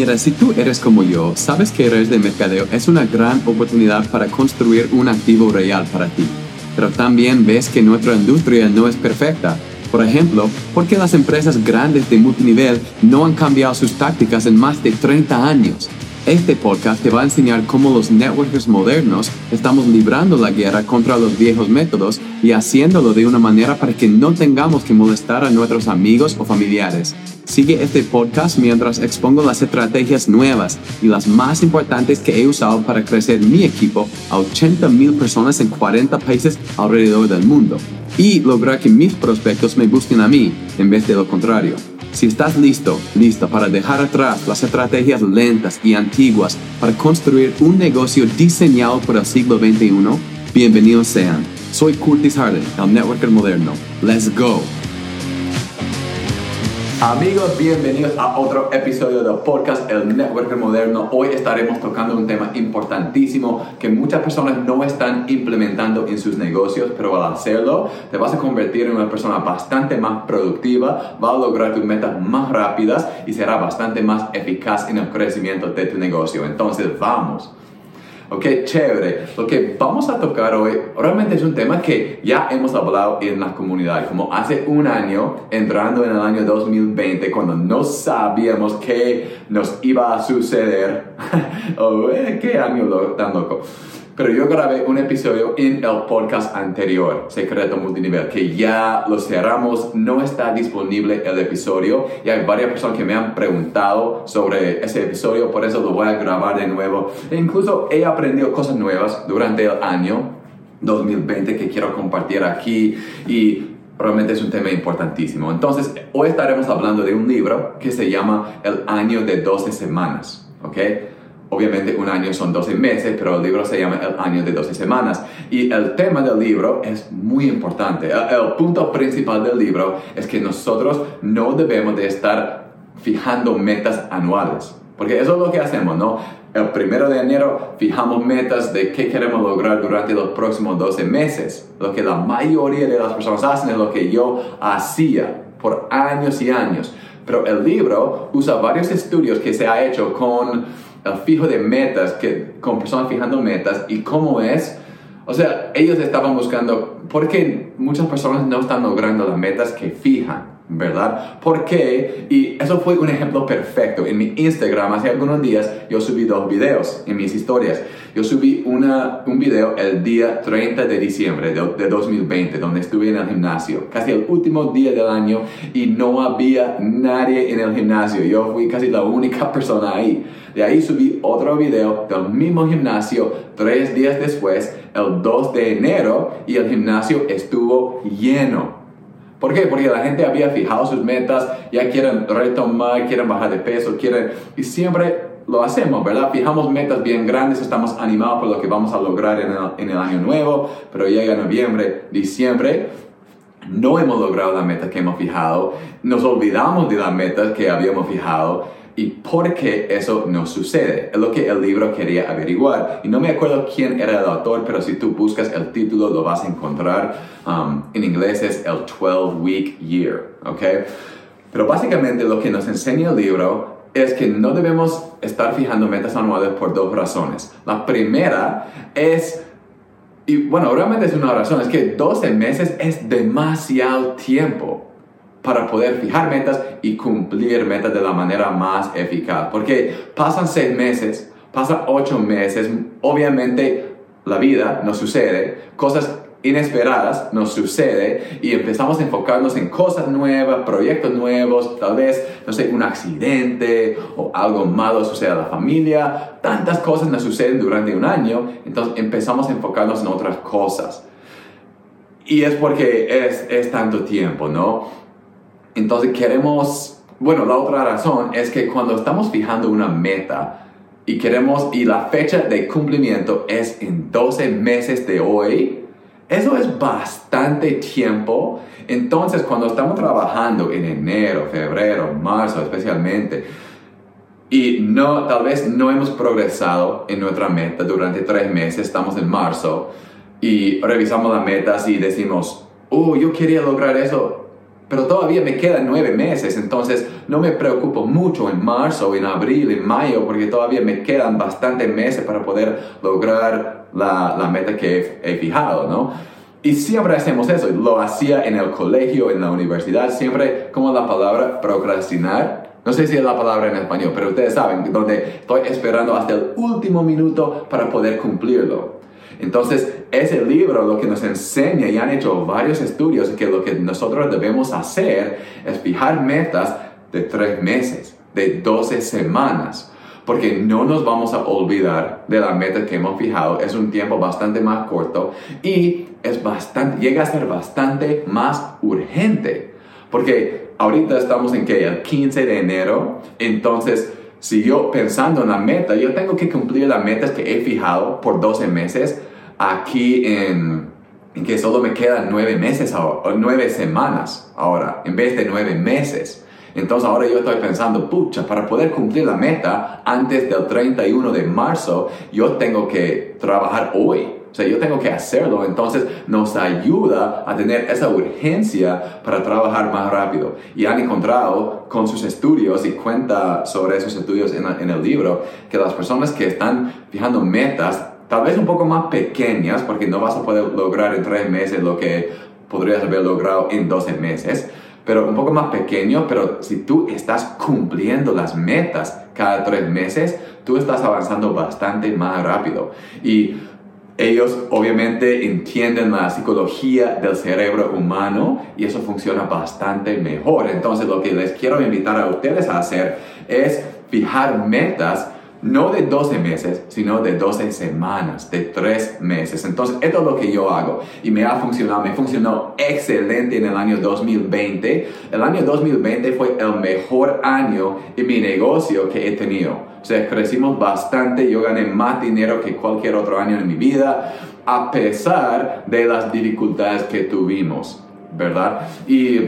Si tú eres como yo, sabes que redes de mercadeo es una gran oportunidad para construir un activo real para ti. Pero también ves que nuestra industria no es perfecta. Por ejemplo, ¿por qué las empresas grandes de multinivel no han cambiado sus tácticas en más de 30 años? Este podcast te va a enseñar cómo los networkers modernos estamos librando la guerra contra los viejos métodos y haciéndolo de una manera para que no tengamos que molestar a nuestros amigos o familiares. Sigue este podcast mientras expongo las estrategias nuevas y las más importantes que he usado para crecer mi equipo a 80 mil personas en 40 países alrededor del mundo y lograr que mis prospectos me busquen a mí en vez de lo contrario. Si estás listo, lista para dejar atrás las estrategias lentas y antiguas para construir un negocio diseñado para el siglo XXI, bienvenidos sean. Soy Curtis Harden, el networker moderno. Let's go. Amigos, bienvenidos a otro episodio del podcast El Networker Moderno. Hoy estaremos tocando un tema importantísimo que muchas personas no están implementando en sus negocios, pero al hacerlo te vas a convertir en una persona bastante más productiva, va a lograr tus metas más rápidas y será bastante más eficaz en el crecimiento de tu negocio. Entonces, vamos. Ok, chévere. Lo que vamos a tocar hoy realmente es un tema que ya hemos hablado en la comunidad, como hace un año, entrando en el año 2020, cuando no sabíamos qué nos iba a suceder. oh, ¿Qué año tan loco? Pero yo grabé un episodio en el podcast anterior, Secreto Multinivel, que ya lo cerramos, no está disponible el episodio y hay varias personas que me han preguntado sobre ese episodio, por eso lo voy a grabar de nuevo. E incluso he aprendido cosas nuevas durante el año 2020 que quiero compartir aquí y realmente es un tema importantísimo. Entonces, hoy estaremos hablando de un libro que se llama El año de 12 semanas, ¿ok? Obviamente un año son 12 meses, pero el libro se llama El año de 12 semanas. Y el tema del libro es muy importante. El, punto principal del libro es que nosotros no debemos de estar fijando metas anuales. Porque eso es lo que hacemos, ¿no? El primero de enero fijamos metas de qué queremos lograr durante los próximos 12 meses. Lo que la mayoría de las personas hacen es lo que yo hacía por años y años. Pero el libro usa varios estudios que se ha hecho con el fijo de metas, que, con personas fijando metas y cómo es. O sea, ellos estaban buscando, ¿por qué muchas personas no están logrando las metas que fijan? ¿Verdad? ¿Por qué? Y eso fue un ejemplo perfecto. En mi Instagram hace algunos días yo subí dos videos en mis historias. Yo subí una, un video el día 30 de diciembre de, de 2020 donde estuve en el gimnasio, casi el último día del año y no había nadie en el gimnasio. Yo fui casi la única persona ahí. De ahí subí otro video del mismo gimnasio tres días después, el 2 de enero, y el gimnasio estuvo lleno. ¿Por qué? Porque la gente había fijado sus metas, ya quieren retomar, quieren bajar de peso, quieren... Y siempre lo hacemos, ¿verdad? Fijamos metas bien grandes, estamos animados por lo que vamos a lograr en el, en el año nuevo, pero llega noviembre, diciembre, no hemos logrado la meta que hemos fijado, nos olvidamos de las metas que habíamos fijado y por qué eso no sucede. Es lo que el libro quería averiguar. Y no me acuerdo quién era el autor, pero si tú buscas el título lo vas a encontrar. Um, en inglés es el 12 Week Year, ¿ok? Pero básicamente lo que nos enseña el libro es que no debemos estar fijando metas anuales por dos razones. La primera es y bueno, realmente es una razón, es que 12 meses es demasiado tiempo para poder fijar metas y cumplir metas de la manera más eficaz. Porque pasan seis meses, pasan ocho meses, obviamente la vida nos sucede, cosas inesperadas nos sucede y empezamos a enfocarnos en cosas nuevas, proyectos nuevos, tal vez, no sé, un accidente o algo malo sucede a la familia, tantas cosas nos suceden durante un año, entonces empezamos a enfocarnos en otras cosas. Y es porque es, es tanto tiempo, ¿no? Entonces queremos, bueno, la otra razón es que cuando estamos fijando una meta y queremos, y la fecha de cumplimiento es en 12 meses de hoy, eso es bastante tiempo. Entonces cuando estamos trabajando en enero, febrero, marzo especialmente, y no, tal vez no hemos progresado en nuestra meta durante tres meses, estamos en marzo, y revisamos las metas y decimos, oh, yo quería lograr eso pero todavía me quedan nueve meses, entonces no me preocupo mucho en marzo, en abril, en mayo, porque todavía me quedan bastantes meses para poder lograr la, la meta que he, fijado, ¿no? Y siempre hacemos eso, lo hacía en el colegio, en la universidad, siempre como la palabra procrastinar, no sé si es la palabra en español, pero ustedes saben, donde estoy esperando hasta el último minuto para poder cumplirlo. Entonces, ese libro lo que nos enseña, y han hecho varios estudios, que lo que nosotros debemos hacer es fijar metas de tres meses, de 12 semanas, porque no nos vamos a olvidar de la meta que hemos fijado. Es un tiempo bastante más corto y es bastante, llega a ser bastante más urgente, porque ahorita estamos en que el 15 de enero, entonces si yo pensando en la meta, yo tengo que cumplir las metas que he fijado por 12 meses, aquí en, que solo me quedan nueve meses o nueve semanas ahora, en vez de nueve meses. Entonces ahora yo estoy pensando, pucha, para poder cumplir la meta antes del 31 de marzo, yo tengo que trabajar hoy. O sea, yo tengo que hacerlo. Entonces nos ayuda a tener esa urgencia para trabajar más rápido. Y han encontrado con sus estudios y cuenta sobre esos estudios en, en el libro que las personas que están fijando metas tal vez un poco más pequeñas, porque no vas a poder lograr en tres meses lo que podrías haber logrado en 12 meses, pero un poco más pequeño, pero si tú estás cumpliendo las metas cada tres meses, tú estás avanzando bastante más rápido. Y ellos obviamente entienden la psicología del cerebro humano y eso funciona bastante mejor. Entonces lo que les quiero invitar a ustedes a hacer es fijar metas no de 12 meses, sino de 12 semanas, de 3 meses. Entonces, esto es lo que yo hago y me ha funcionado, me funcionó excelente en el año 2020. El año 2020 fue el mejor año en mi negocio que he tenido. O sea, crecimos bastante, yo gané más dinero que cualquier otro año en mi vida, a pesar de las dificultades que tuvimos, ¿verdad? Y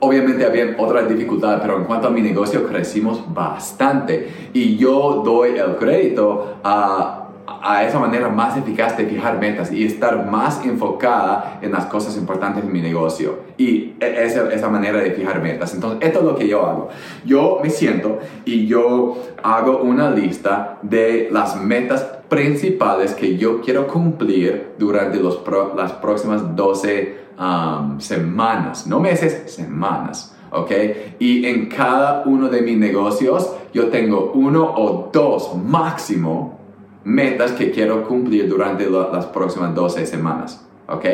Obviamente había otras dificultades, pero en cuanto a mi negocio crecimos bastante y yo doy el crédito a, a esa manera más eficaz de fijar metas y estar más enfocada en las cosas importantes de mi negocio y e, esa, esa manera de fijar metas. Entonces, esto es lo que yo hago. Yo me siento y yo hago una lista de las metas principales que yo quiero cumplir durante los las próximas 12 Um, semanas, no meses, semanas. ¿ok? Y en cada uno de mis negocios yo tengo uno o dos máximo metas que quiero cumplir durante las próximas 12 semanas. ¿ok?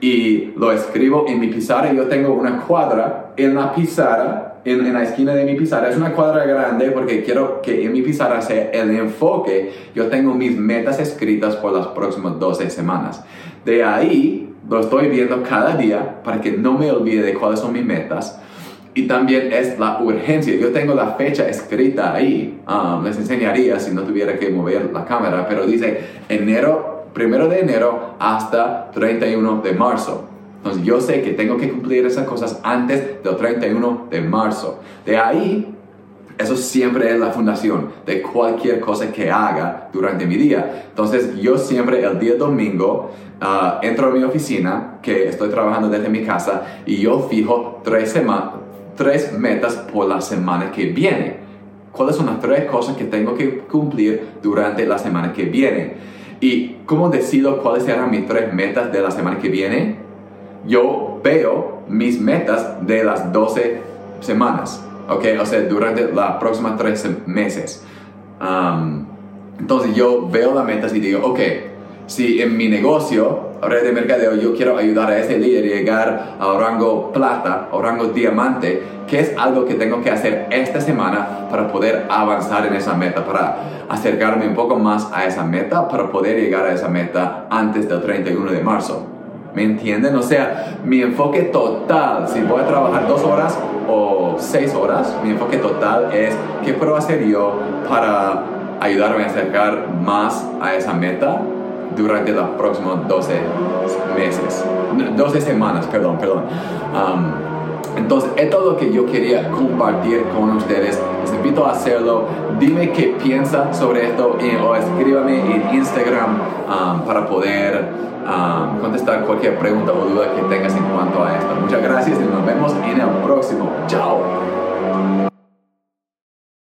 Y lo escribo en mi pizarra. Yo tengo una cuadra en la pizarra, en, en, la esquina de mi pizarra. Es una cuadra grande porque quiero que en mi pizarra sea el enfoque. Yo tengo mis metas escritas por las próximas 12 semanas. De ahí lo estoy viendo cada día para que no me olvide de cuáles son mis metas. Y también es la urgencia. Yo tengo la fecha escrita ahí. Um, les enseñaría si no tuviera que mover la cámara, pero dice enero, primero de enero hasta 31 de marzo. Entonces yo sé que tengo que cumplir esas cosas antes del 31 de marzo. De ahí eso siempre es la fundación de cualquier cosa que haga durante mi día. Entonces yo siempre el día domingo uh, entro a mi oficina, que estoy trabajando desde mi casa, y yo fijo tres, tres metas por la semana que viene. ¿Cuáles son las tres cosas que tengo que cumplir durante la semana que viene? ¿Y cómo decido cuáles serán mis tres metas de la semana que viene? Yo veo mis metas de las 12 semanas. ¿ok? O sea, durante las próximas tres meses. Entonces yo veo las metas y digo, ok, si en mi negocio, red de mercadeo, yo quiero ayudar a ese líder a llegar al rango plata o rango diamante, ¿qué es algo que tengo que hacer esta semana para poder avanzar en esa meta, para acercarme un poco más a esa meta, para poder llegar a esa meta antes del 31 de marzo? ¿Me entienden? O sea, mi enfoque total, si voy a trabajar dos horas o seis horas, mi enfoque total es qué puedo hacer yo para ayudarme a acercar más a esa meta durante los próximos 12 meses, 12 semanas, perdón, perdón. Um, Entonces, esto es lo que yo quería compartir con ustedes. Les invito a hacerlo. Dime qué piensan sobre esto o escríbame en Instagram um, para poder um, contestar cualquier pregunta o duda que tengas en cuanto a esto. Muchas gracias y nos vemos en el próximo. Chao.